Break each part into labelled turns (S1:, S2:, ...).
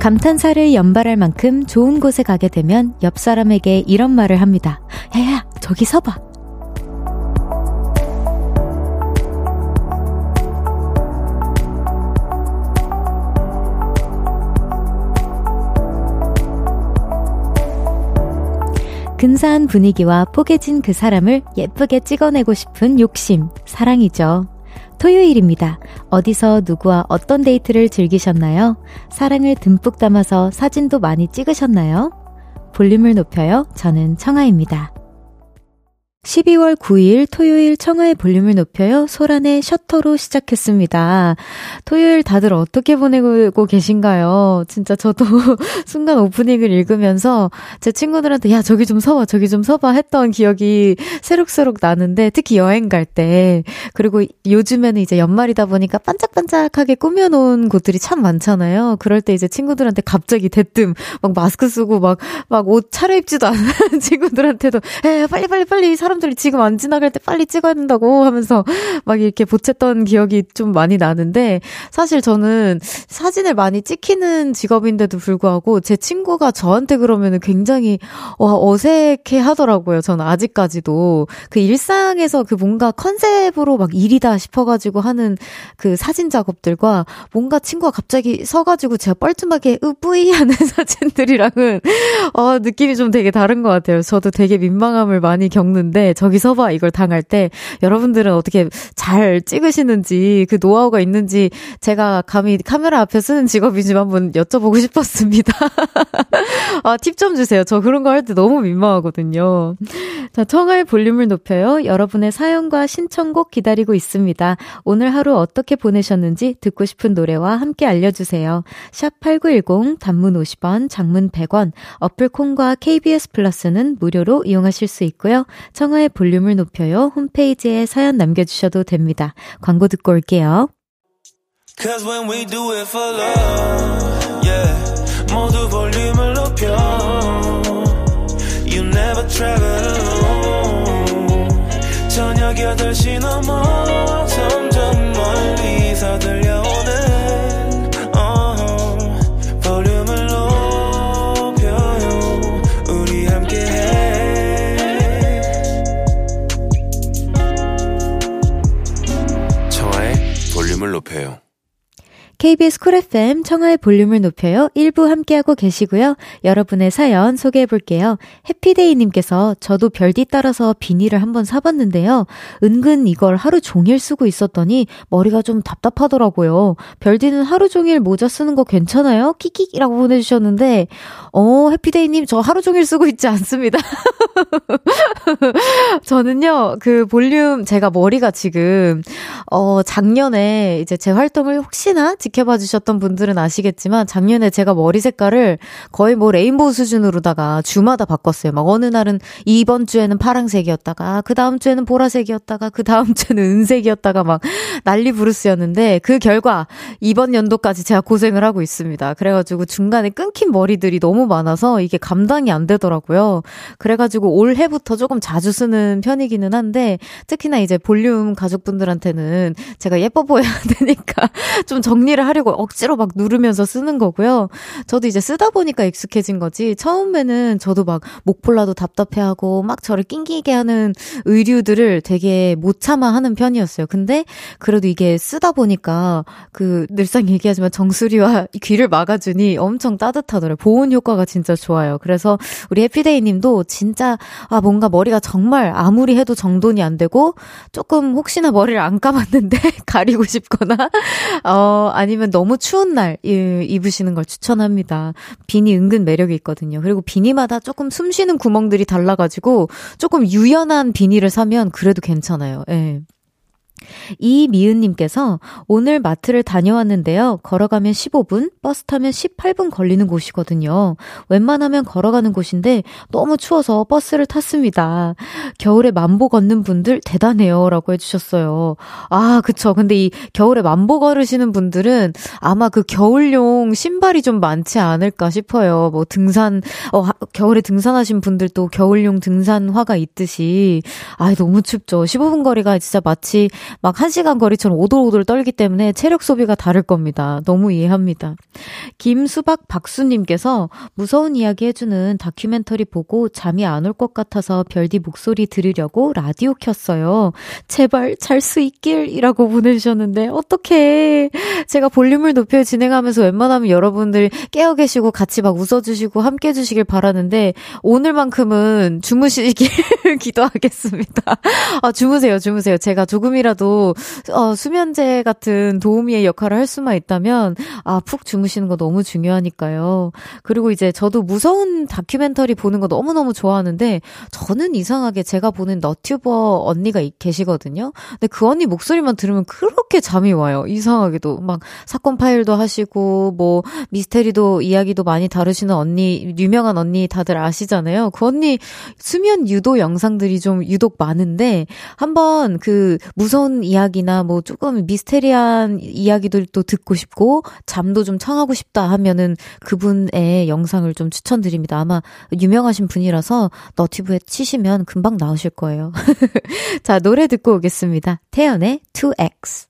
S1: 감탄사를 연발할 만큼 좋은 곳에 가게 되면 옆 사람에게 이런 말을 합니다. 야야, 저기 서봐. 근사한 분위기와 포개진 그 사람을 예쁘게 찍어내고 싶은 욕심, 사랑이죠. 토요일입니다. 어디서 누구와 어떤 데이트를 즐기셨나요? 사랑을 듬뿍 담아서 사진도 많이 찍으셨나요? 볼륨을 높여요. 저는 청아입니다. 12월 9일 토요일 청하의 볼륨을 높여요. 소란의 셔터로 시작했습니다. 토요일 다들 어떻게 보내고 계신가요? 진짜 저도 순간 오프닝을 읽으면서 제 친구들한테 야 저기 좀 서봐 저기 좀 서봐 했던 기억이 새록새록 나는데 특히 여행 갈 때 그리고 요즘에는 이제 연말이다 보니까 반짝반짝하게 꾸며놓은 곳들이 참 많잖아요. 그럴 때 이제 친구들한테 갑자기 대뜸 막 마스크 쓰고 막 막 옷 차려입지도 않은 친구들한테도 에 빨리 빨리 빨리 사람들이 지금 안 지나갈 때 빨리 찍어야 된다고 하면서 막 이렇게 보챘던 기억이 좀 많이 나는데 사실 저는 사진을 많이 찍히는 직업인데도 불구하고 제 친구가 저한테 그러면은 굉장히 와 어색해 하더라고요. 저는 아직까지도 그 일상에서 그 뭔가 컨셉으로 막 일이다 싶어가지고 하는 그 사진 작업들과 뭔가 친구가 갑자기 서가지고 제가 뻘쭘하게 으뿌이 하는 사진들이랑은 어 느낌이 좀 되게 다른 것 같아요. 저도 되게 민망함을 많이 겪는데 있는데 저기서 봐 이걸 당할 때 여러분들은 어떻게 잘 찍으시는지 그 노하우가 있는지 제가 감히 카메라 앞에 쓰는 직업이지만 한번 여쭤보고 싶었습니다. 아, 팁 좀 주세요. 저 그런 거 할 때 너무 민망하거든요. 자, 청하의 볼륨을 높여요. 여러분의 사연과 신청곡 기다리고 있습니다. 오늘 하루 어떻게 보내셨는지 듣고 싶은 노래와 함께 알려주세요. 샵 8910 단문 50원, 장문 100원, 어플 콩과 KBS 플러스는 무료로 이용하실 수 있고요. 청 하의 볼륨을 높여요. 홈페이지에 사연 남겨주셔도 됩니다. 광고 듣고 올게요. 저녁 8시 넘어 점점 멀리서 들려 pale. KBS 쿨 FM 청하의 볼륨을 높여요. 1부 함께하고 계시고요. 여러분의 사연 소개해 볼게요. 해피데이님께서 저도 별디 따라서 비닐을 한번 사봤는데요. 은근 이걸 하루 종일 쓰고 있었더니 머리가 좀 답답하더라고요. 별디는 하루 종일 모자 쓰는 거 괜찮아요? 키키키라고 보내주셨는데, 어, 해피데이님 저 하루 종일 쓰고 있지 않습니다. 저는요, 그 볼륨, 제가 머리가 지금, 어, 작년에 이제 제 활동을 혹시나 지켜봐 주셨던 분들은 아시겠지만 작년에 제가 머리 색깔을 거의 뭐 레인보우 수준으로다가 주마다 바꿨어요. 막 어느 날은 이번 주에는 파랑색이었다가 그 다음 주에는 보라색이었다가 그 다음 주에는 은색이었다가 막 난리 부르스였는데 그 결과 이번 연도까지 제가 고생을 하고 있습니다. 그래가지고 중간에 끊긴 머리들이 너무 많아서 이게 감당이 안 되더라고요. 그래가지고 올해부터 조금 자주 쓰는 편이기는 한데 특히나 이제 볼륨 가족분들한테는 제가 예뻐 보여야 되니까 좀 정리를 정리를 하려고 억지로 막 누르면서 쓰는 거고요. 저도 이제 쓰다 보니까 익숙해진 거지. 처음에는 저도 막 목폴라도 답답해하고 막 저를 낑기게 하는 의류들을 되게 못 참아 하는 편이었어요. 근데 그래도 이게 쓰다 보니까 그 늘상 얘기하지만 정수리와 귀를 막아주니 엄청 따뜻하더라고요. 보온 효과가 진짜 좋아요. 그래서 우리 해피데이 님도 진짜 아 뭔가 머리가 정말 아무리 해도 정돈이 안 되고 조금 혹시나 머리를 안 감았는데 가리고 싶거나 어 아니 면 너무 추운 날 입으시는 걸 추천합니다. 비니 은근 매력이 있거든요. 그리고 비니마다 조금 숨 쉬는 구멍들이 달라가지고 조금 유연한 비니를 사면 그래도 괜찮아요. 예. 이미은님께서 오늘 마트를 다녀왔는데요. 걸어가면 15분, 버스 타면 18분 걸리는 곳이거든요. 웬만하면 걸어가는 곳인데 너무 추워서 버스를 탔습니다. 겨울에 만보 걷는 분들 대단해요. 라고 해주셨어요. 아, 그쵸. 근데 이 겨울에 만보 걸으시는 분들은 아마 그 겨울용 신발이 좀 많지 않을까 싶어요. 뭐 등산, 어, 겨울에 등산하신 분들도 겨울용 등산화가 있듯이. 아, 너무 춥죠. 15분 거리가 진짜 마치 막 1시간 거리처럼 오돌오돌 떨기 때문에 체력 소비가 다를 겁니다. 너무 이해합니다. 김수박 박수님께서 무서운 이야기 해주는 다큐멘터리 보고 잠이 안 올 것 같아서 별디 목소리 들으려고 라디오 켰어요. 제발 잘 수 있길 이라고 보내주셨는데 어떡해. 제가 볼륨을 높여 진행하면서 웬만하면 여러분들 깨어 계시고 같이 막 웃어주시고 함께 해주시길 바라는데 오늘만큼은 주무시길 기도하겠습니다. 아, 주무세요, 주무세요. 제가 조금이라도 어, 수면제 같은 도우미의 역할을 할 수만 있다면 아, 푹 주무시는 거 너무 중요하니까요. 그리고 이제 저도 무서운 다큐멘터리 보는 거 너무 너무 좋아하는데 저는 이상하게 제가 보는 너튜버 언니가 계시거든요. 근데 그 언니 목소리만 들으면 그렇게 잠이 와요. 이상하게도 막 사건 파일도 하시고 뭐 미스테리도 이야기도 많이 다루시는 언니 유명한 언니 다들 아시잖아요. 그 언니 수면 유도 영상들이 좀 유독 많은데 한번 그 무서운 이야기나 뭐 조금 미스테리한 이야기들도 듣고 싶고 잠도 좀 청하고 싶다 하면은 그분의 영상을 좀 추천드립니다. 아마 유명하신 분이라서 너튜브에 치시면 금방 나오실 거예요. 자, 노래 듣고 오겠습니다. 태연의 2X.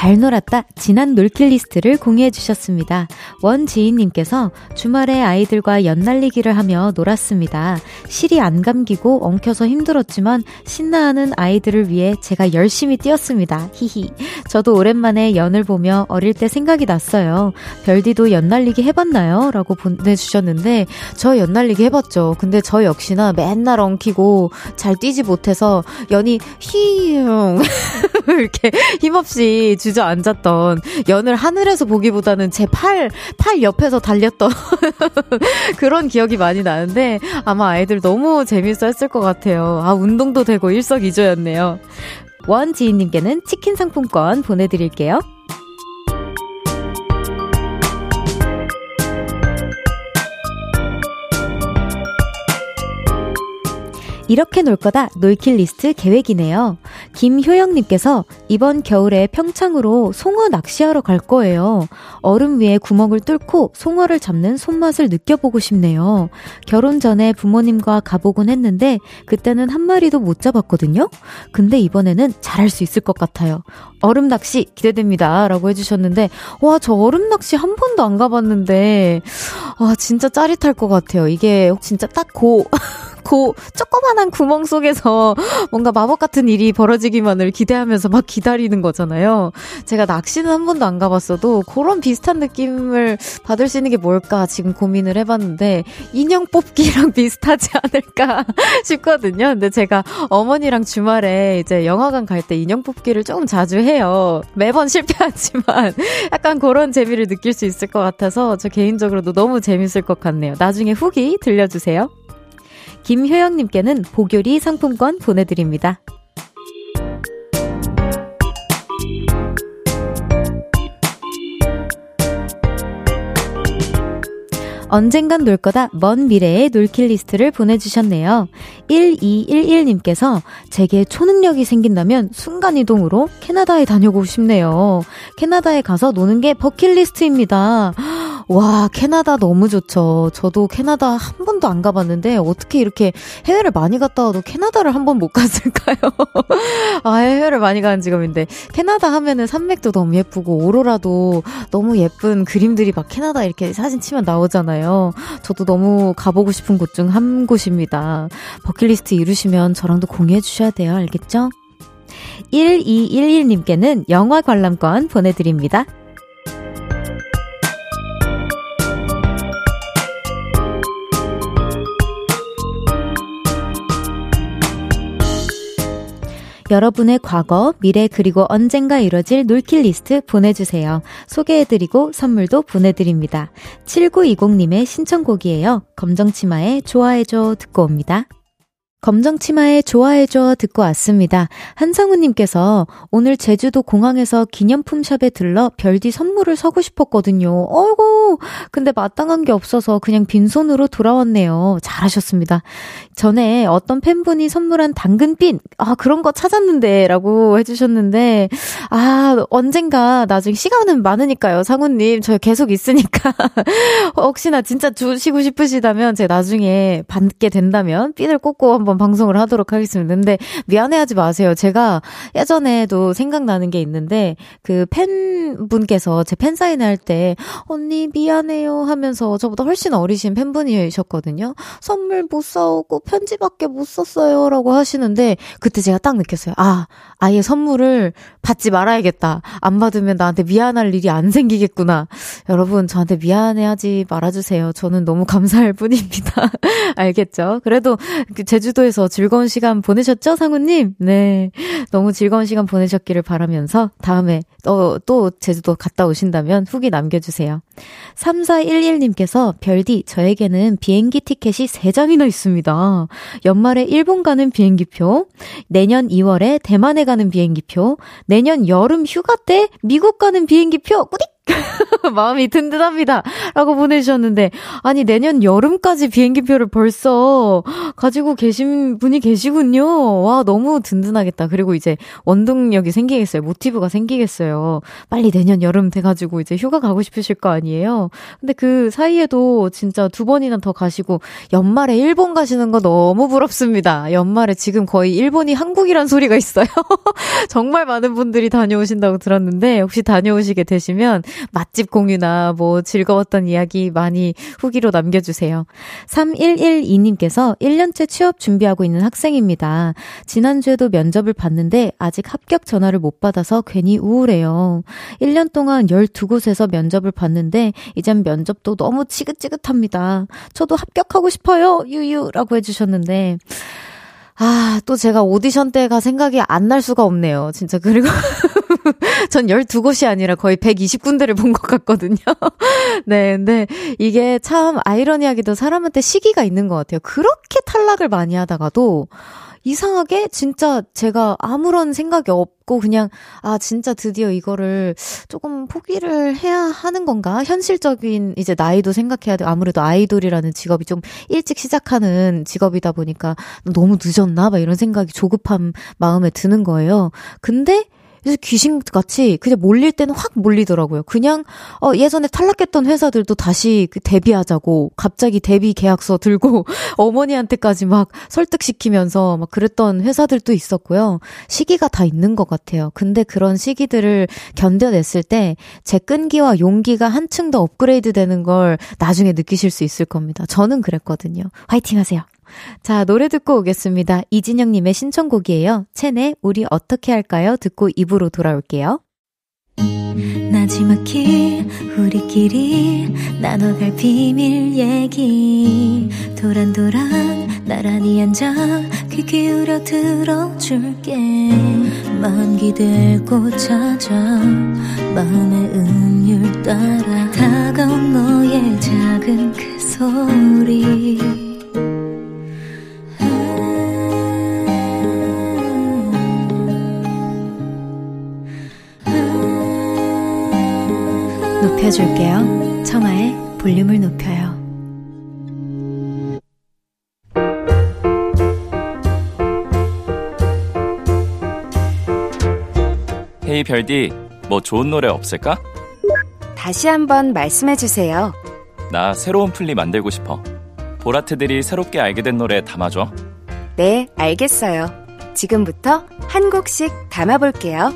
S1: 잘 놀았다 지난 놀킬 리스트를 공유해 주셨습니다. 원지인님께서 주말에 아이들과 연날리기를 하며 놀았습니다. 실이 안 감기고 엉켜서 힘들었지만 신나하는 아이들을 위해 제가 열심히 뛰었습니다. 히히. 저도 오랜만에 연을 보며 어릴 때 생각이 났어요. 별디도 연날리기 해봤나요? 라고 보내주셨는데 저 연날리기 해봤죠. 근데 저 역시나 맨날 엉키고 잘 뛰지 못해서 연이 휘용 이렇게 힘없이 주 주저앉았던 연을 하늘에서 보기보다는 제 팔, 팔 옆에서 달렸던 그런 기억이 많이 나는데 아마 아이들 너무 재밌어 했을 것 같아요. 아, 운동도 되고 일석이조였네요. 원지인님께는 치킨 상품권 보내드릴게요. 이렇게 놀 거다 놀킬 리스트 계획이네요. 김효영님께서 이번 겨울에 평창으로 송어 낚시하러 갈 거예요. 얼음 위에 구멍을 뚫고 송어를 잡는 손맛을 느껴보고 싶네요. 결혼 전에 부모님과 가보곤 했는데 그때는 한 마리도 못 잡았거든요. 근데 이번에는 잘할 수 있을 것 같아요. 얼음 낚시 기대됩니다. 라고 해주셨는데, 와, 저 얼음 낚시 한 번도 안 가봤는데, 와, 진짜 짜릿할 것 같아요. 이게 진짜 딱 고, 고, 조그만한 구멍 속에서 뭔가 마법 같은 일이 벌어지기만을 기대하면서 막 기다리는 거잖아요. 제가 낚시는 한 번도 안 가봤어도 그런 비슷한 느낌을 받을 수 있는 게 뭘까 지금 고민을 해봤는데, 인형 뽑기랑 비슷하지 않을까 싶거든요. 근데 제가 어머니랑 주말에 이제 영화관 갈 때 인형 뽑기를 조금 자주 해 해요. 매번 실패하지만 약간 그런 재미를 느낄 수 있을 것 같아서 저 개인적으로도 너무 재밌을 것 같네요. 나중에 후기 들려주세요. 김효영님께는 보교리 상품권 보내드립니다. 언젠간 놀 거다 먼 미래의 놀킬 리스트를 보내주셨네요. 1211님께서 제게 초능력이 생긴다면 순간이동으로 캐나다에 다녀오고 싶네요. 캐나다에 가서 노는 게 버킷리스트입니다. 와, 캐나다 너무 좋죠. 저도 캐나다 한 번도 안 가봤는데 어떻게 이렇게 해외를 많이 갔다 와도 캐나다를 한 번 못 갔을까요? 아, 해외를 많이 가는 직업인데 캐나다 하면은 산맥도 너무 예쁘고 오로라도 너무 예쁜 그림들이 막 캐나다 이렇게 사진 치면 나오잖아요. 저도 너무 가보고 싶은 곳 중 한 곳입니다. 버킷리스트 이루시면 저랑도 공유해 주셔야 돼요. 알겠죠? 1211님께는 영화 관람권 보내드립니다. 여러분의 과거, 미래 그리고 언젠가 이뤄질 놀킬 리스트 보내주세요. 소개해드리고 선물도 보내드립니다. 7920님의 신청곡이에요. 검정치마의 좋아해줘 듣고 옵니다. 검정 치마에 좋아해줘 듣고 왔습니다. 한상우님께서 오늘 제주도 공항에서 기념품 샵에 들러 별디 선물을 사고 싶었거든요. 어이구, 근데 마땅한 게 없어서 그냥 빈손으로 돌아왔네요. 잘하셨습니다. 전에 어떤 팬분이 선물한 당근핀, 아, 그런 거 찾았는데, 라고 해주셨는데, 아, 언젠가 나중에 시간은 많으니까요. 상우님, 저 계속 있으니까. 혹시나 진짜 주시고 싶으시다면 제가 나중에 받게 된다면 핀을 꽂고 한번 한번 방송을 하도록 하겠습니다. 근데 미안해하지 마세요. 제가 예전에도 생각나는 게 있는데 그 팬분께서 제 팬사인 할때 언니 미안해요 하면서 저보다 훨씬 어리신 팬분이셨거든요. 선물 못 사오고 편지밖에 못 썼어요 라고 하시는데 그때 제가 딱 느꼈어요. 아, 아예 선물을 받지 말아야겠다. 안 받으면 나한테 미안할 일이 안 생기겠구나. 여러분, 저한테 미안해하지 말아주세요. 저는 너무 감사할 뿐입니다. 알겠죠? 그래도 그 제주도에서 즐거운 시간 보내셨죠, 상우님? 네. 너무 즐거운 시간 보내셨기를 바라면서 다음에 또, 또 제주도 갔다 오신다면 후기 남겨주세요. 3411님께서 별디, 저에게는 비행기 티켓이 3장이나 있습니다. 연말에 일본 가는 비행기표, 내년 2월에 대만에 가는 비행기표, 내년 여름 휴가 때 미국 가는 비행기표, 꾸딕! 마음이 든든합니다. 라고 보내주셨는데, 아니, 내년 여름까지 비행기표를 벌써 가지고 계신 분이 계시군요. 와, 너무 든든하겠다. 그리고 이제 원동력이 생기겠어요. 모티브가 생기겠어요. 빨리 내년 여름 돼가지고 이제 휴가 가고 싶으실 거 아니에요? 근데 그 사이에도 진짜 두 번이나 더 가시고, 연말에 일본 가시는 거 너무 부럽습니다. 연말에 지금 거의 일본이 한국이란 소리가 있어요. 정말 많은 분들이 다녀오신다고 들었는데, 혹시 다녀오시게 되시면, 맛집 공유나 뭐 즐거웠던 이야기 많이 후기로 남겨주세요. 3112님께서 1년째 취업 준비하고 있는 학생입니다. 지난주에도 면접을 봤는데 아직 합격 전화를 못 받아서 괜히 우울해요. 1년 동안 12곳에서 면접을 봤는데 이젠 면접도 너무 지긋지긋합니다. 저도 합격하고 싶어요. 유유라고 해주셨는데 아, 또 제가 오디션 때가 생각이 안 날 수가 없네요. 진짜. 그리고 전 12곳이 아니라 거의 120군데를 본 것 같거든요. 네, 근데 이게 참 아이러니하게도 사람한테 시기가 있는 것 같아요. 그렇게 탈락을 많이 하다가도 이상하게 진짜 제가 아무런 생각이 없고 그냥 아 진짜 드디어 이거를 조금 포기를 해야 하는 건가? 현실적인 이제 나이도 생각해야 돼. 아무래도 아이돌이라는 직업이 좀 일찍 시작하는 직업이다 보니까 너무 늦었나? 막 이런 생각이 조급한 마음에 드는 거예요. 근데 그래서 귀신같이 그냥 몰릴 때는 확 몰리더라고요. 그냥 어 예전에 탈락했던 회사들도 다시 그 데뷔하자고 갑자기 데뷔 계약서 들고 어머니한테까지 막 설득시키면서 막 그랬던 회사들도 있었고요. 시기가 다 있는 것 같아요. 근데 그런 시기들을 견뎌냈을 때 제 끈기와 용기가 한층 더 업그레이드 되는 걸 나중에 느끼실 수 있을 겁니다. 저는 그랬거든요. 화이팅 하세요. 자, 노래 듣고 오겠습니다. 이진영님의 신청곡이에요. 첸의 우리 어떻게 할까요? 듣고 입으로 돌아올게요. 나지막히 우리끼리 나눠갈 비밀 얘기 도란도란 나란히 앉아 귀 기울여 들어줄게 마음 기대고 찾아 마음의 음율 따라 다가온 너의 작은 그 소리 높여줄게요. 청하의 볼륨을 높여요.
S2: 헤이 별디, 뭐 좋은 노래 없을까?
S3: 다시 한번 말씀해 주세요.
S2: 나 새로운 플리 만들고 싶어. 보라트들이 새롭게 알게 된 노래 담아줘.
S3: 네, 알겠어요. 지금부터 한 곡씩 담아볼게요.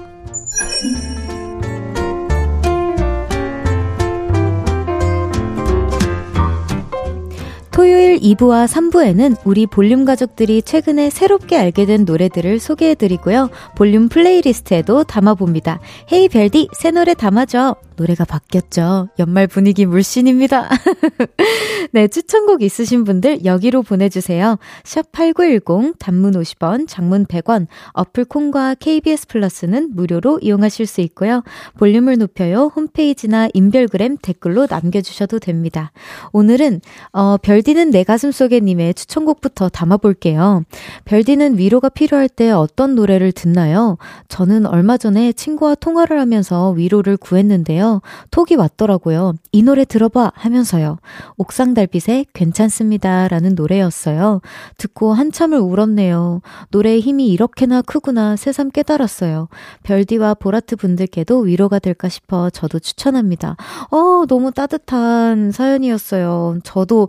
S1: 토요일 2부와 3부에는 우리 볼륨 가족들이 최근에 새롭게 알게 된 노래들을 소개해드리고요. 볼륨 플레이리스트에도 담아봅니다. hey 별디, 새 노래 담아줘. 노래가 바뀌었죠. 연말 분위기 물씬입니다. 네, 추천곡 있으신 분들 여기로 보내주세요. 샵8910 단문 50원, 장문 100원, 어플 콩과 KBS 플러스는 무료로 이용하실 수 있고요. 볼륨을 높여요. 홈페이지나 인별그램 댓글로 남겨주셔도 됩니다. 오늘은, 어, 별디는 내 가슴 속에 님의 추천곡부터 담아볼게요. 별디는 위로가 필요할 때 어떤 노래를 듣나요? 저는 얼마 전에 친구와 통화를 하면서 위로를 구했는데요. 톡이 왔더라고요. 이 노래 들어봐 하면서요. 옥상 달빛에 괜찮습니다 라는 노래였어요. 듣고 한참을 울었네요. 노래의 힘이 이렇게나 크구나 새삼 깨달았어요. 별디와 보라트 분들께도 위로가 될까 싶어 저도 추천합니다. 어, 너무 따뜻한 사연이었어요. 저도,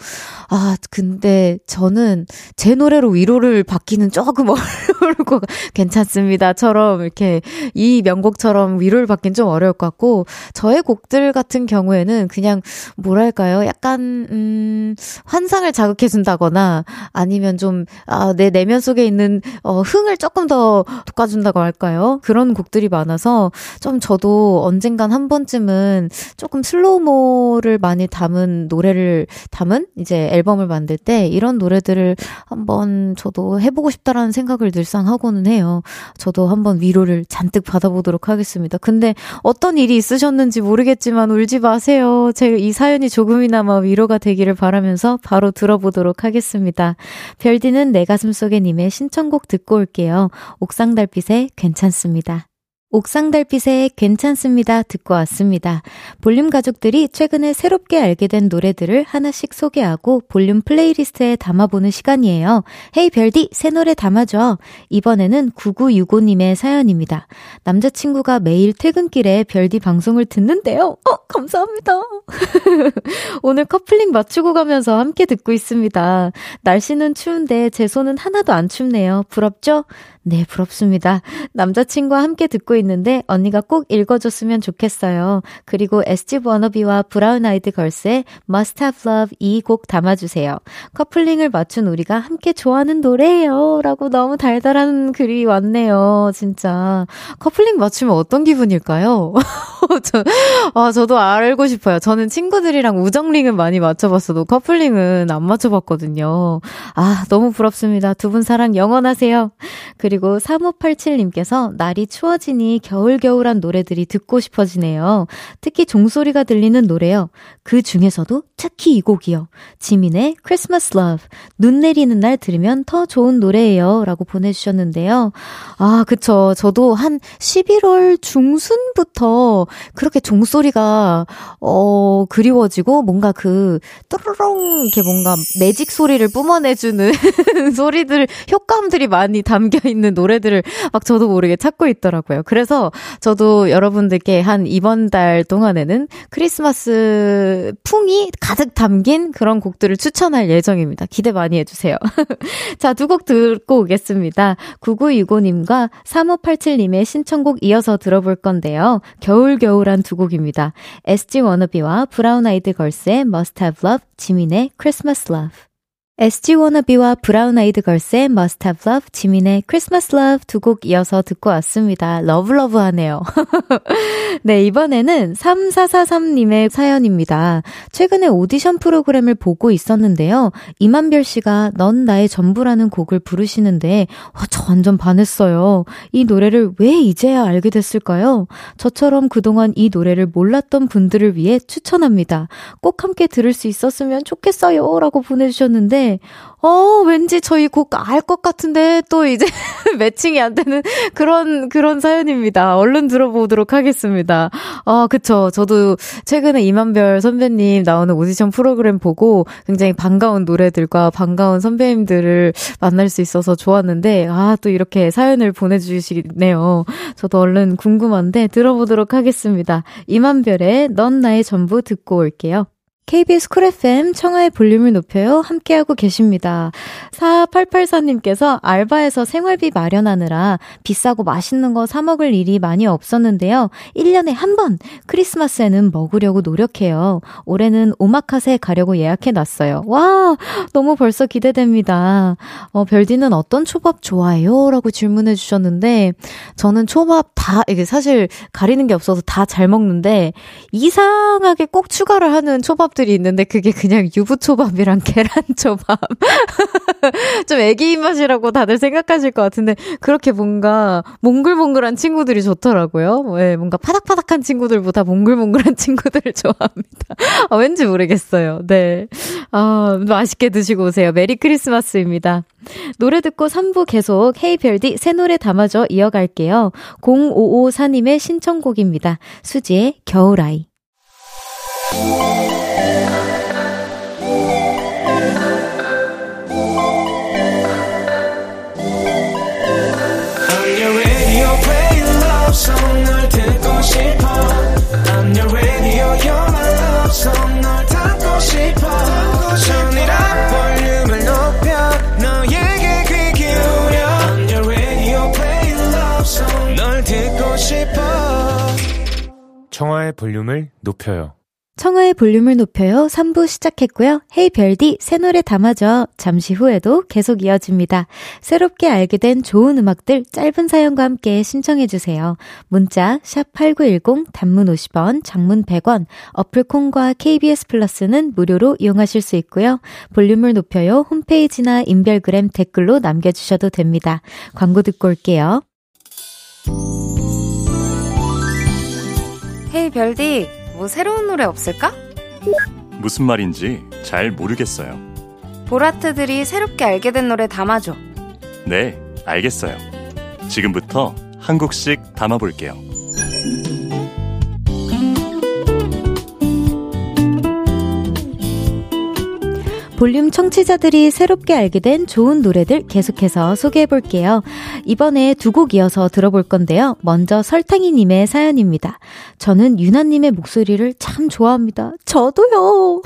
S1: 아, 근데 저는 제 노래로 위로를 받기는 조금 어려울 것, 괜찮습니다.처럼 이렇게 이 명곡처럼 위로를 받긴 좀 어려울 것 같고, 저의 곡들 같은 경우에는 그냥 뭐랄까요? 약간, 음, 환상을 자극해 준다거나 아니면 좀, 아, 내 내면 속에 있는, 어, 흥을 조금 더 돋궈 준다고 할까요? 그런 곡들이 많아서 좀 저도 언젠간 한 번쯤은 조금 슬로우모를 많이 담은 노래를 담은 이제 앨범을 만들 때 이런 노래들을 한번 저도 해보고 싶다라는 생각을 늘상 하고는 해요. 저도 한번 위로를 잔뜩 받아보도록 하겠습니다. 근데 어떤 일이 있으셨는지 모르겠지만 울지 마세요. 제가 이 사연이 조금이나마 위로가 되기를 바라면서 바로 들어보도록 하겠습니다. 별디는 내 가슴 속에 님의 신청곡 듣고 올게요. 옥상달빛의 괜찮습니다. 옥상달빛의 괜찮습니다 듣고 왔습니다. 볼륨 가족들이 최근에 새롭게 알게 된 노래들을 하나씩 소개하고 볼륨 플레이리스트에 담아보는 시간이에요. hey 별디 새 노래 담아줘. 이번에는 9965님의 사연입니다. 남자친구가 매일 퇴근길에 별디 방송을 듣는데요. 어 감사합니다. 오늘 커플링 맞추고 가면서 함께 듣고 있습니다. 날씨는 추운데 제 손은 하나도 안 춥네요. 부럽죠? 네, 부럽습니다. 남자친구와 함께 듣고 있는데 언니가 꼭 읽어줬으면 좋겠어요. 그리고 SG 워너비와 브라운 아이드 걸스의 Must Have Love 이 곡 담아주세요. 커플링을 맞춘 우리가 함께 좋아하는 노래예요. 라고 너무 달달한 글이 왔네요. 진짜. 커플링 맞추면 어떤 기분일까요? 저, 아, 저도 알고 싶어요. 저는 친구들이랑 우정링은 많이 맞춰봤어도 커플링은 안 맞춰봤거든요. 아, 너무 부럽습니다. 두 분 사랑 영원하세요. 그리고 그리고 3587님께서 날이 추워지니 겨울겨울한 노래들이 듣고 싶어지네요. 특히 종소리가 들리는 노래요. 그 중에서도 특히 이 곡이요. 지민의 Christmas Love. 눈 내리는 날 들으면 더 좋은 노래예요. 라고 보내주셨는데요. 아, 그쵸. 저도 한 11월 중순부터 그렇게 종소리가, 어, 그리워지고 뭔가 그, 또르렁, 이렇게 뭔가 매직 소리를 뿜어내주는 소리들, 효과음들이 많이 담겨있는 있는 노래들을 막 저도 모르게 찾고 있더라고요. 그래서 저도 여러분들께 한 이번 달 동안에는 크리스마스 풍이 가득 담긴 그런 곡들을 추천할 예정입니다. 기대 많이 해주세요. 자, 두 곡 듣고 오겠습니다. 9965님과 3587님의 신청곡 이어서 들어볼 건데요. 겨울겨울한 두 곡입니다. SG 워너비와 브라운 아이드 걸스의 Must Have Love, 지민의 Christmas Love. SG 워너비와 브라운 아이드 걸스의 Must Have Love, 지민의 Christmas Love 두 곡 이어서 듣고 왔습니다. love love 하네요. 네, 이번에는 3443님의 사연입니다. 최근에 오디션 프로그램을 보고 있었는데요. 이만별 씨가 넌 나의 전부라는 곡을 부르시는데, 어, 저 완전 반했어요. 이 노래를 왜 이제야 알게 됐을까요? 저처럼 그동안 이 노래를 몰랐던 분들을 위해 추천합니다. 꼭 함께 들을 수 있었으면 좋겠어요. 라고 보내주셨는데, 어, 왠지 저희 곡 알 것 같은데 또 이제 매칭이 안 되는 그런, 그런 사연입니다. 얼른 들어보도록 하겠습니다. 아, 그쵸. 저도 최근에 이만별 선배님 나오는 오디션 프로그램 보고 굉장히 반가운 노래들과 반가운 선배님들을 만날 수 있어서 좋았는데, 아, 또 이렇게 사연을 보내주시네요. 저도 얼른 궁금한데 들어보도록 하겠습니다. 이만별의 넌 나의 전부 듣고 올게요. KBS 쿨 FM 청하의 볼륨을 높여요. 함께하고 계십니다. 4884님께서 알바에서 생활비 마련하느라 비싸고 맛있는 거 사먹을 일이 많이 없었는데요. 1년에 한 번 크리스마스에는 먹으려고 노력해요. 올해는 오마카세 가려고 예약해 놨어요. 와, 너무 벌써 기대됩니다. 어, 별디는 어떤 초밥 좋아해요? 라고 질문해 주셨는데, 저는 초밥 다, 이게 사실 가리는 게 없어서 다 잘 먹는데, 이상하게 꼭 추가를 하는 초밥 초밥들이 있는데 그게 그냥 유부초밥이랑 계란초밥. 좀 애기 입맛이라고 다들 생각하실 것 같은데 그렇게 뭔가 몽글몽글한 친구들이 좋더라고요. 네, 뭔가 파닥파닥한 친구들보다 몽글몽글한 친구들을 좋아합니다. 아, 왠지 모르겠어요. 네. 아, 맛있게 드시고 오세요. 메리 크리스마스입니다. 노래 듣고 3부 계속 헤이별디 새 노래 담아줘 이어갈게요. 0554님의 신청곡입니다. 수지의 겨울아이. 청하의 볼륨을 높여요 청하의 볼륨을 높여요. 3부 시작했고요. 헤이 별디 새 노래 담아줘. 잠시 후에도 계속 이어집니다. 새롭게 알게 된 좋은 음악들 짧은 사연과 함께 신청해 주세요. 문자 샵8910 단문 50원, 장문 100원. 어플 콩과 KBS 플러스는 무료로 이용하실 수 있고요. 볼륨을 높여요. 홈페이지나 인별그램 댓글로 남겨 주셔도 됩니다. 광고 듣고 올게요.
S3: 헤이 별디 뭐 새로운 노래 없을까?
S2: 무슨 말인지 잘 모르겠어요.
S3: 보라트들이 새롭게 알게 된 노래 담아줘.
S2: 네, 알겠어요. 지금부터 한 곡씩 담아볼게요.
S1: 볼륨 청취자들이 새롭게 알게 된 좋은 노래들 계속해서 소개해 볼게요. 이번에 두 곡 이어서 들어볼 건데요. 먼저 설탕이님의 사연입니다. 저는 유나님의 목소리를 참 좋아합니다. 저도요.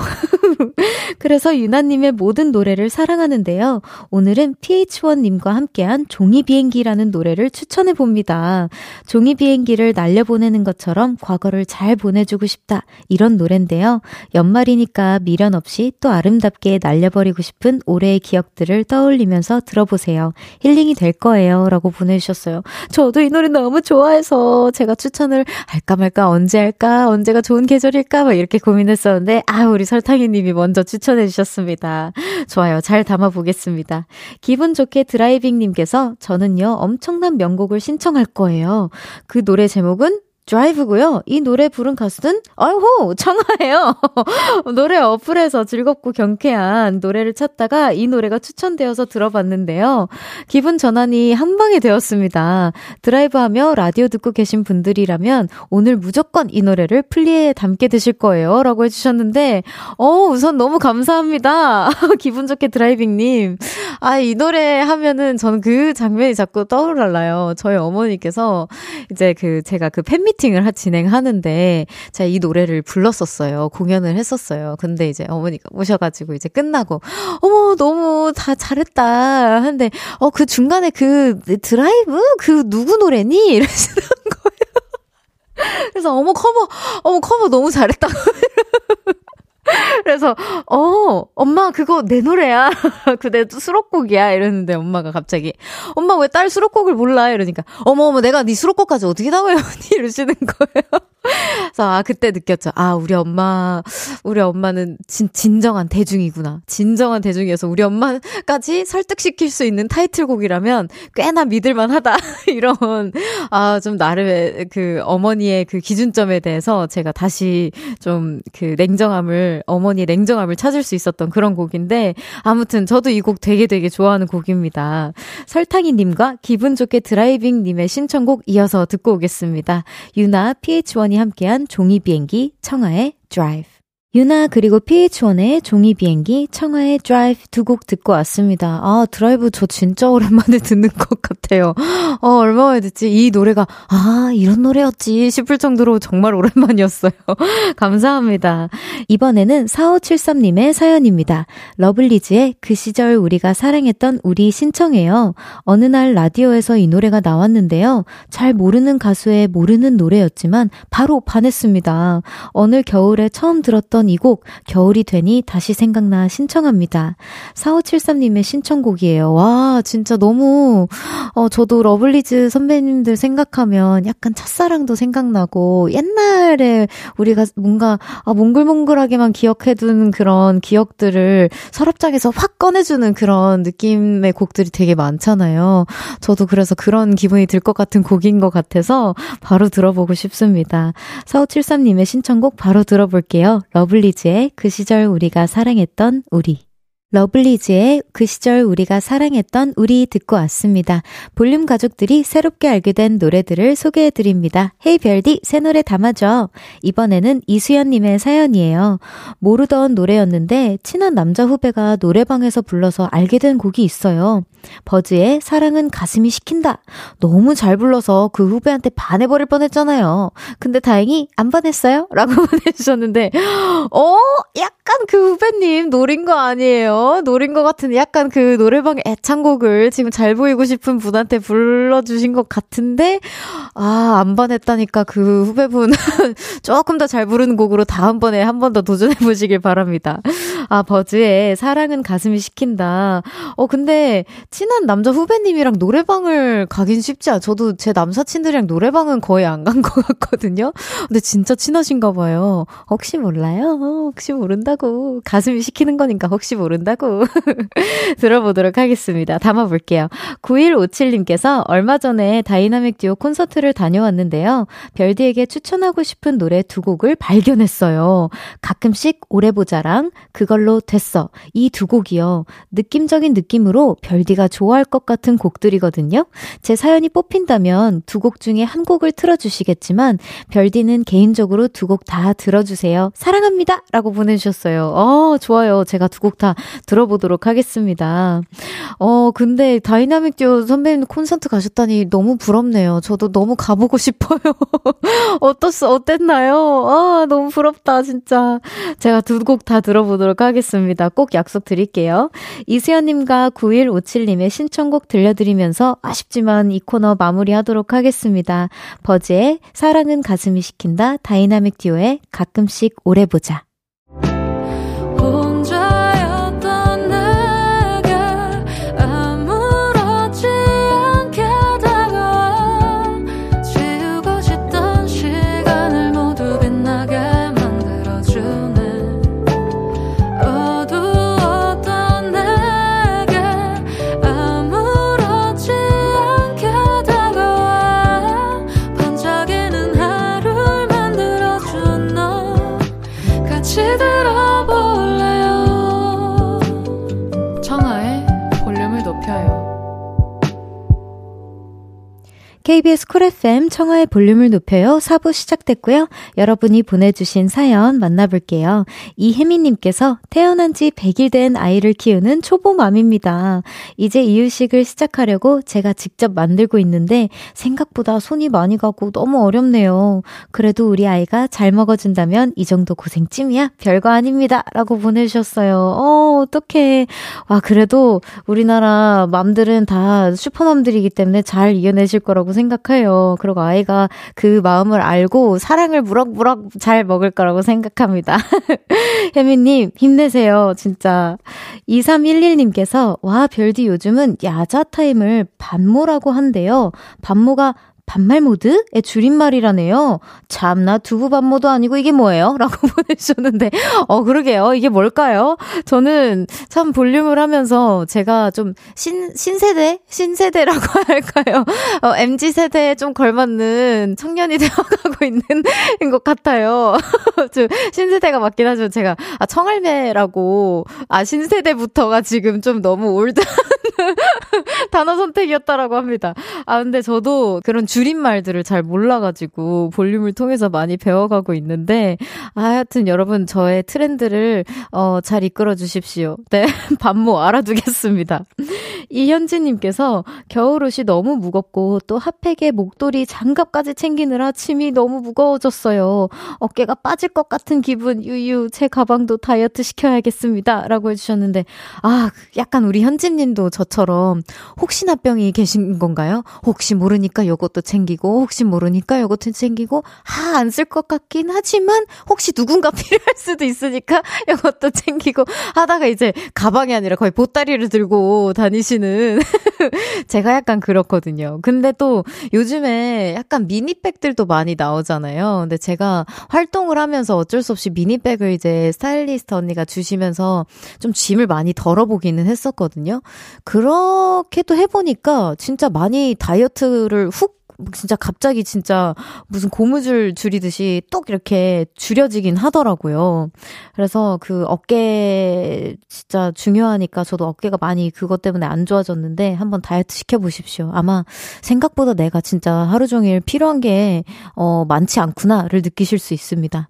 S1: 그래서 유나님의 모든 노래를 사랑하는데요. 오늘은 PH1님과 함께한 종이비행기라는 노래를 추천해 봅니다. 종이비행기를 날려보내는 것처럼 과거를 잘 보내주고 싶다. 이런 노래인데요. 연말이니까 미련 없이 또 아름답게 날려버리고 싶은 올해의 기억들을 떠올리면서 들어보세요. 힐링이 될 거예요. 라고 보내주셨어요. 저도 이 노래 너무 좋아해서 제가 추천을 할까 말까 언제 할까 언제가 좋은 계절일까 막 이렇게 고민했었는데 아 우리 설탕이 님이 먼저 추천해 주셨습니다. 좋아요. 잘 담아보겠습니다. 기분 좋게 드라이빙 님께서 저는요 엄청난 명곡을 신청할 거예요. 그 노래 제목은 드라이브고요. 이 노래 부른 가수는 아이고 청하예요. 노래 어플에서 즐겁고 경쾌한 노래를 찾다가 이 노래가 추천되어서 들어봤는데요. 기분 전환이 한 방에 되었습니다. 드라이브하며 라디오 듣고 계신 분들이라면 오늘 무조건 이 노래를 플리에 담게 되실 거예요.라고 해주셨는데, 어 우선 너무 감사합니다. 기분 좋게 드라이빙님. 아 이 노래 하면은 저는 그 장면이 자꾸 떠올라요. 저희 어머니께서 이제 그 제가 그 팬미 미팅을 진행하는데 제가 이 노래를 불렀었어요. 공연을 했었어요. 근데 이제 어머니가 오셔가지고 이제 끝나고 어머 너무 다 잘했다 하는데 어 그 중간에 그 드라이브 그 누구 노래니 이러시는 거예요. 그래서 어머 커버 어머 커버 너무 잘했다. 그래서 어 엄마 그거 내 노래야. 그 내 수록곡이야. 이랬는데 엄마가 갑자기 엄마 왜 딸 수록곡을 몰라? 이러니까 어머 어머 내가 네 수록곡까지 어떻게 다 외우니 이러시는 거예요 그래서 아 그때 느꼈죠 아 우리 엄마 우리 엄마는 진, 진정한 대중이구나 진정한 대중이어서 우리 엄마까지 설득시킬 수 있는 타이틀곡이라면 꽤나 믿을만하다 이런 아 좀 나름의 그 어머니의 그 기준점에 대해서 제가 다시 좀 그 냉정함을 어머니의 냉정함을 찾을 수 있었던 그런 곡인데 아무튼 저도 이 곡 되게 되게 좋아하는 곡입니다. 설탕이님과 기분 좋게 드라이빙님의 신청곡 이어서 듣고 오겠습니다. 윤하 pH-1이 함께한 종이 비행기 청하의 드라이브. 윤하 그리고 pH-1의 종이 비행기, 청하의 드라이브 두 곡 듣고 왔습니다. 아, 드라이브 저 진짜 오랜만에 듣는 것 같아요. 어, 얼마 만에 듣지? 이 노래가, 아, 이런 노래였지 싶을 정도로 정말 오랜만이었어요. 감사합니다. 이번에는 4573님의 사연입니다. 러블리즈의 그 시절 우리가 사랑했던 우리 신청해요. 어느 날 라디오에서 이 노래가 나왔는데요. 잘 모르는 가수의 모르는 노래였지만 바로 반했습니다. 어느 겨울에 처음 들었던 들었던 이 곡 겨울이 되니 다시 생각나 신청합니다. 4573님의 신청곡이에요. 와, 진짜 너무, 어, 저도 러블리즈 선배님들 생각하면 약간 첫사랑도 생각나고, 옛날에 우리가 뭔가, 아, 몽글몽글하게만 기억해둔 그런 기억들을 서랍장에서 확 꺼내주는 그런 느낌의 곡들이 되게 많잖아요. 저도 그래서 그런 기분이 들 것 같은 곡인 것 같아서 바로 들어보고 싶습니다. 4573님의 신청곡 바로 들어볼게요. 러블리즈의 그 시절 우리가 사랑했던 우리. 러블리즈의 그 시절 우리가 사랑했던 우리 듣고 왔습니다. 볼륨 가족들이 새롭게 알게 된 노래들을 소개해 드립니다. hey 별디 새 노래 담아줘. 이번에는 이수연 님의 사연이에요. 모르던 노래였는데 친한 남자 후배가 노래방에서 불러서 알게 된 곡이 있어요. 버즈의 사랑은 가슴이 시킨다. 너무 잘 불러서 그 후배한테 반해버릴 뻔했잖아요. 근데 다행히 안 반했어요? 라고 보내주셨는데, 어? 약간 그 후배님 노린 거 아니에요? 노린 거 같은 약간 그 노래방의 애창곡을 지금 잘 보이고 싶은 분한테 불러주신 것 같은데, 아, 안 반했다니까 그 후배분 조금 더 잘 부르는 곡으로 다음번에 한 번 더 도전해보시길 바랍니다. 아, 버즈의 사랑은 가슴이 시킨다. 어, 근데 친한 남자 후배님이랑 노래방을 가긴 쉽지 않아. 저도 제 남사친들이랑 노래방은 거의 안 간 것 같거든요. 근데 진짜 친하신가 봐요. 혹시 몰라요? 혹시 모른다고. 가슴이 시키는 거니까 혹시 모른다고. 들어보도록 하겠습니다. 담아볼게요. 9157님께서 얼마 전에 다이나믹 듀오 콘서트를 다녀왔는데요. 별디에게 추천하고 싶은 노래 두 곡을 발견했어요. 가끔씩 오래 보자랑 그걸로 됐어. 이 두 곡이요. 느낌적인 느낌으로 별디가 좋아할 것 같은 곡들이거든요. 제 사연이 뽑힌다면 두 곡 중에 한 곡을 틀어주시겠지만, 별디는 개인적으로 두 곡 다 들어주세요. 사랑합니다! 라고 보내주셨어요. 어, 좋아요. 제가 두 곡 다 들어보도록 하겠습니다. 어, 근데 다이나믹 듀오 선배님 콘서트 가셨다니 너무 부럽네요. 저도 너무 가보고 싶어요. 어떻, 어땠나요? 아, 너무 부럽다, 진짜. 제가 두 곡 다 들어보도록 하겠습니다. 꼭 약속 드릴게요. 이수연님과 9157님의 신청곡 들려드리면서 아쉽지만 이 코너 마무리하도록 하겠습니다. 버즈의 사랑은 가슴이 시킨다, 다이나믹 듀오의 가끔씩 오래 보자. KBS 쿨 FM 청하의 볼륨을 높여요. 4부 시작됐고요. 여러분이 보내주신 사연 만나볼게요. 이혜미님께서 태어난 지 100일 된 아이를 키우는 초보맘입니다. 이제 이유식을 시작하려고 제가 직접 만들고 있는데 생각보다 손이 많이 가고 너무 어렵네요. 그래도 우리 아이가 잘 먹어준다면 이 정도 고생 찜이야? 별거 아닙니다. 라고 보내주셨어요. 어, 어떡해. 와, 그래도 우리나라 맘들은 다 슈퍼맘들이기 때문에 잘 이겨내실 거라고 생각합니다. 생각해요. 그리고 아이가 그 마음을 알고 사랑을 무럭무럭 잘 먹을 거라고 생각합니다. 혜미님, 힘내세요. 진짜. 2311님께서, 와, 별디 요즘은 야자 타임을 반모라고 한대요. 반모가 반말 모드의 줄임말이라네요. 참나 두부 반모도 아니고 이게 뭐예요? 라고 보내주셨는데, 어, 그러게요. 이게 뭘까요? 저는 참 볼륨을 하면서 제가 좀 신, 신세대? 신세대라고 할까요? 어, MG세대에 좀 걸맞는 청년이 되어가고 있는 것 같아요. 좀 신세대가 맞긴 하죠. 제가, 아, 청할매라고, 아, 신세대부터가 지금 좀 너무 올드한 단어 선택이었다라고 합니다. 아, 근데 저도 그런 줄임말들을 잘 몰라가지고 볼륨을 통해서 많이 배워가고 있는데, 아, 하여튼 여러분 저의 트렌드를, 어, 잘 이끌어 주십시오. 네. 반모 알아두겠습니다. 이현지님께서 겨울옷이 너무 무겁고 또 핫팩에 목도리 장갑까지 챙기느라 침이 너무 무거워졌어요. 어깨가 빠질 것 같은 기분, 유유, 제 가방도 다이어트 시켜야겠습니다. 라고 해주셨는데, 아, 약간 우리 현지님도 저처럼 혹시나 병이 계신 건가요? 혹시 모르니까 요것도 챙기고, 혹시 모르니까 요것도 챙기고, 하, 안쓸 것 같긴 하지만, 혹시 누군가 필요할 수도 있으니까 요것도 챙기고, 하다가 이제 가방이 아니라 거의 보따리를 들고 다니시는, 제가 약간 그렇거든요. 근데 또 요즘에 약간 미니백들도 많이 나오잖아요. 근데 제가 활동을 하면서 어쩔 수 없이 미니백을 이제 스타일리스트 언니가 주시면서 좀 짐을 많이 덜어보기는 했었거든요. 그렇게 또 해보니까 진짜 많이 다이어트를 훅 진짜 갑자기 진짜 무슨 고무줄 줄이듯이 똑 이렇게 줄여지긴 하더라고요. 그래서 그 어깨 진짜 중요하니까 저도 어깨가 많이 그것 때문에 안 좋아졌는데 한번 다이어트 시켜보십시오. 아마 생각보다 내가 진짜 하루 종일 필요한 게, 어, 많지 않구나를 느끼실 수 있습니다.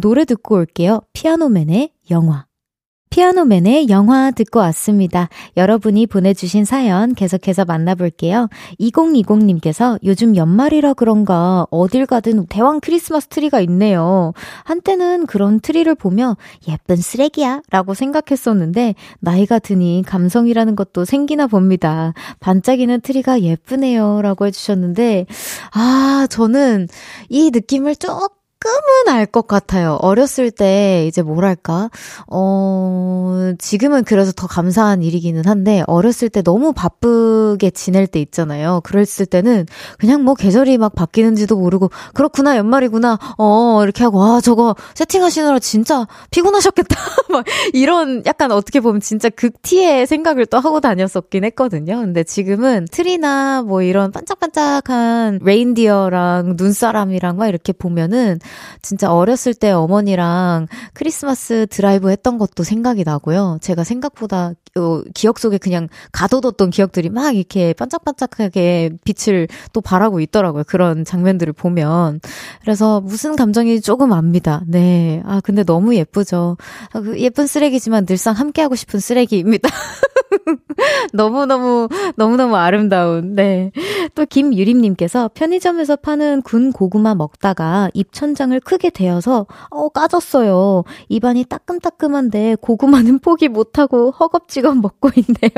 S1: 노래 듣고 올게요. 피아노맨의 영화. 피아노맨의 영화 듣고 왔습니다. 여러분이 보내주신 사연 계속해서 만나볼게요. 2020님께서 요즘 연말이라 그런가 어딜 가든 대왕 크리스마스 트리가 있네요. 한때는 그런 트리를 보며 예쁜 쓰레기야 라고 생각했었는데 나이가 드니 감성이라는 것도 생기나 봅니다. 반짝이는 트리가 예쁘네요 라고 해주셨는데 아 저는 이 느낌을 조금 조금은 알 것 같아요. 어렸을 때 이제 뭐랄까, 어, 지금은 그래서 더 감사한 일이기는 한데, 어렸을 때 너무 바쁘게 지낼 때 있잖아요. 그랬을 때는 그냥 뭐 계절이 막 바뀌는지도 모르고, 그렇구나, 연말이구나, 어, 이렇게 하고, 와, 저거 세팅하시느라 진짜 피곤하셨겠다. 막 이런 약간 어떻게 보면 진짜 극T의 생각을 또 하고 다녔었긴 했거든요. 근데 지금은 트리나 뭐 이런 반짝반짝한 reindeer랑 눈사람이랑 막 이렇게 보면은 진짜 어렸을 때 어머니랑 크리스마스 드라이브 했던 것도 생각이 나고요. 제가 생각보다 어, 기억 속에 그냥 가둬뒀던 기억들이 막 이렇게 반짝반짝하게 빛을 또 발하고 있더라고요. 그런 장면들을 보면. 그래서 무슨 감정이 조금 압니다. 네. 아, 근데 너무 예쁘죠. 아, 그 예쁜 쓰레기지만 늘상 함께하고 싶은 쓰레기입니다. 너무너무, 너무너무 아름다운, 네. 또 김유림님께서 편의점에서 파는 군 고구마 먹다가 입천 장을 크게 대어서, 어, 까졌어요. 입안이 따끔따끔한데 고구마는 포기 못하고 허겁지겁 먹고 있네요.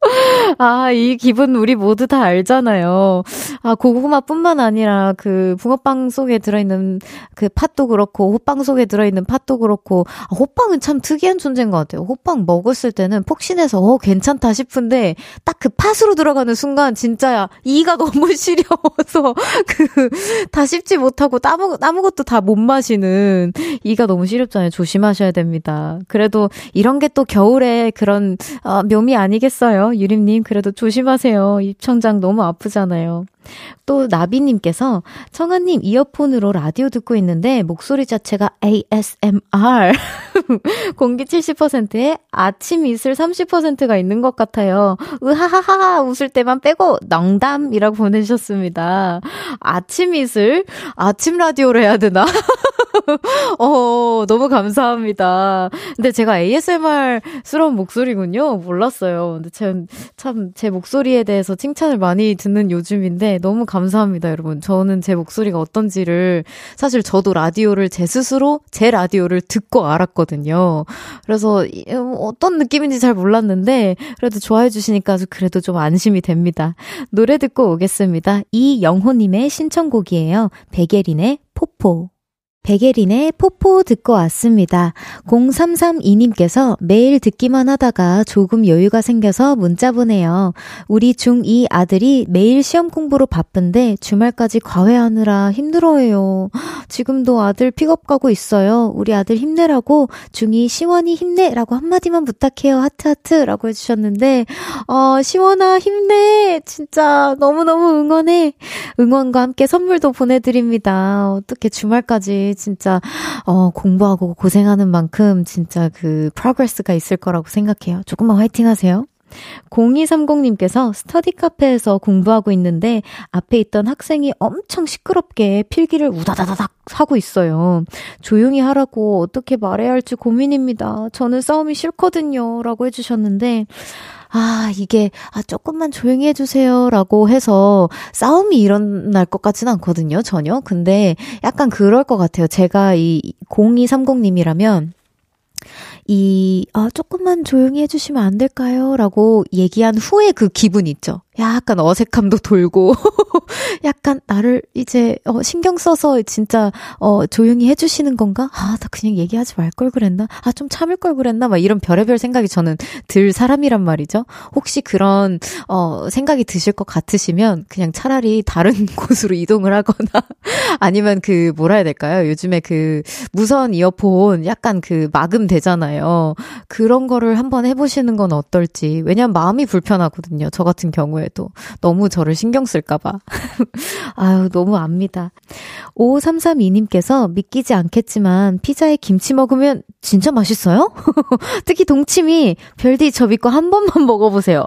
S1: 아, 이 기분 우리 모두 다 알잖아요. 아, 고구마뿐만 아니라 그 붕어빵 속에 들어있는 그 팥도 그렇고, 호빵 속에 들어있는 팥도 그렇고, 아, 호빵은 참 특이한 존재인 것 같아요. 호빵 먹었을 때는 폭신해서, 어, 괜찮다 싶은데 딱 그 팥으로 들어가는 순간 진짜 이가 너무 시려워서 그 다 씹지 못하고 아무 아무것도 다 못 마시는 이가 너무 시렵잖아요. 조심하셔야 됩니다. 그래도 이런 게 또 겨울에 그런 어, 묘미 아니겠어요, 유림님. 그래도 조심하세요. 입천장 너무 아프잖아요. 또 나비님께서 청아님 이어폰으로 라디오 듣고 있는데 목소리 자체가 ASMR 공기 70%에 아침 이슬 30%가 있는 것 같아요. 으하하하 웃을 때만 빼고 농담이라고 보내주셨습니다. 아침 이슬 아침 라디오를 해야 되나? 어 너무 감사합니다. 근데 제가 ASMR스러운 목소리군요. 몰랐어요. 근데 참 제 목소리에 대해서 칭찬을 많이 듣는 요즘인데 너무 감사합니다, 여러분. 저는 제 목소리가 어떤지를 사실 저도 라디오를 제 스스로 제 라디오를 듣고 알았거든요. 그래서 음, 어떤 느낌인지 잘 몰랐는데 그래도 좋아해 주시니까 그래도 좀 안심이 됩니다. 노래 듣고 오겠습니다. 이영호님의 신청곡이에요. 백예린의 포포. 백예린의 포포 듣고 왔습니다. 0332님께서 매일 듣기만 하다가 조금 여유가 생겨서 문자 보내요. 우리 중2 아들이 매일 시험 공부로 바쁜데 주말까지 과외하느라 힘들어해요. 지금도 아들 픽업 가고 있어요. 우리 아들 힘내라고 중2 시원이 힘내라고 한마디만 부탁해요. 하트하트라고 해주셨는데, 어, 시원아 힘내! 진짜 너무너무 응원해! 응원과 함께 선물도 보내드립니다. 어떻게 주말까지 진짜 어 공부하고 고생하는 만큼 진짜 그 프로그레스가 있을 거라고 생각해요. 조금만 화이팅 하세요. 0230님께서 스터디 카페에서 공부하고 있는데 앞에 있던 학생이 엄청 시끄럽게 필기를 우다다다닥 하고 있어요. 조용히 하라고 어떻게 말해야 할지 고민입니다. 저는 싸움이 싫거든요. 라고 해주셨는데, 아, 이게, 아, 조금만 조용히 해주세요. 라고 해서 싸움이 일어날 것 같지는 않거든요. 전혀. 근데 약간 그럴 것 같아요. 제가 이 0230님이라면, 이, 아, 조금만 조용히 해주시면 안 될까요? 라고 얘기한 후에 그 기분 있죠. 약간 어색함도 돌고, 약간 나를 이제, 어, 신경 써서 진짜, 어, 조용히 해 주시는 건가? 아, 나 그냥 얘기하지 말 걸 그랬나? 아, 좀 참을 걸 그랬나? 막 이런 별의별 생각이 저는 들 사람이란 말이죠. 혹시 그런, 어, 생각이 드실 것 같으시면 그냥 차라리 다른 곳으로 이동을 하거나, 아니면 그, 뭐라 해야 될까요? 요즘에 그, 무선 이어폰 약간 그, 마금 되잖아요. 그런 거를 한번 해 보시는 건 어떨지. 왜냐면 마음이 불편하거든요. 저 같은 경우에. 경우에도 너무 저를 신경 쓸까봐. 아유, 너무 압니다. 5332님께서 믿기지 않겠지만 피자에 김치 먹으면 진짜 맛있어요? 특히 동치미, 별디 저 믿고 한 번만 먹어보세요.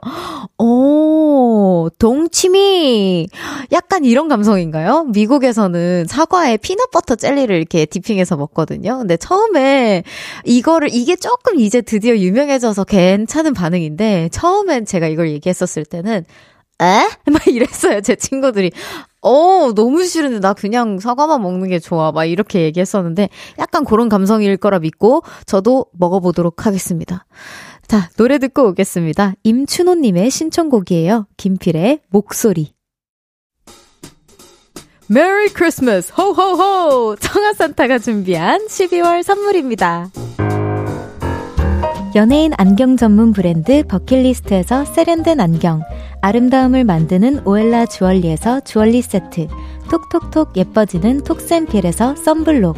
S1: 오, 동치미! 약간 이런 감성인가요? 미국에서는 사과에 피넛버터 젤리를 이렇게 디핑해서 먹거든요. 근데 처음에 이거를, 이게 조금 이제 드디어 유명해져서 괜찮은 반응인데, 처음엔 제가 이걸 얘기했었을 때는 에? 막 이랬어요, 제 친구들이. 어, 너무 싫은데 나 그냥 사과만 먹는 게 좋아. 막 이렇게 얘기했었는데 약간 그런 감성일 거라 믿고 저도 먹어보도록 하겠습니다. 자, 노래 듣고 오겠습니다. 임춘호님의 신청곡이에요. 김필의 목소리. Merry Christmas 호호호 청하산타가 준비한 12월 선물입니다. 연예인 안경 전문 브랜드 버킷리스트에서 세련된 안경 아름다움을 만드는 오엘라 주얼리에서 주얼리 세트, 톡톡톡 예뻐지는 톡센필에서 썬블록,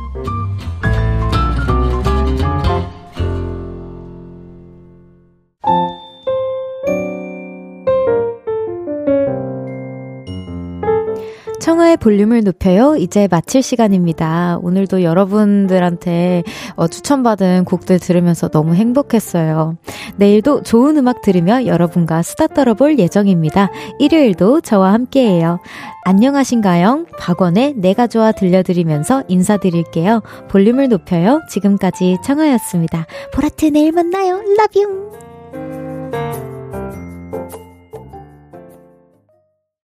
S1: 청하의 볼륨을 높여요. 이제 마칠 시간입니다. 오늘도 여러분들한테 어, 추천받은 곡들 들으면서 너무 행복했어요. 내일도 좋은 음악 들으며 여러분과 수다 떨어볼 예정입니다. 일요일도 저와 함께해요. 안녕하신가요? 박원의 내가 좋아 들려드리면서 인사드릴게요. 볼륨을 높여요. 지금까지 청하였습니다. 보라트 내일 만나요. 러뷰!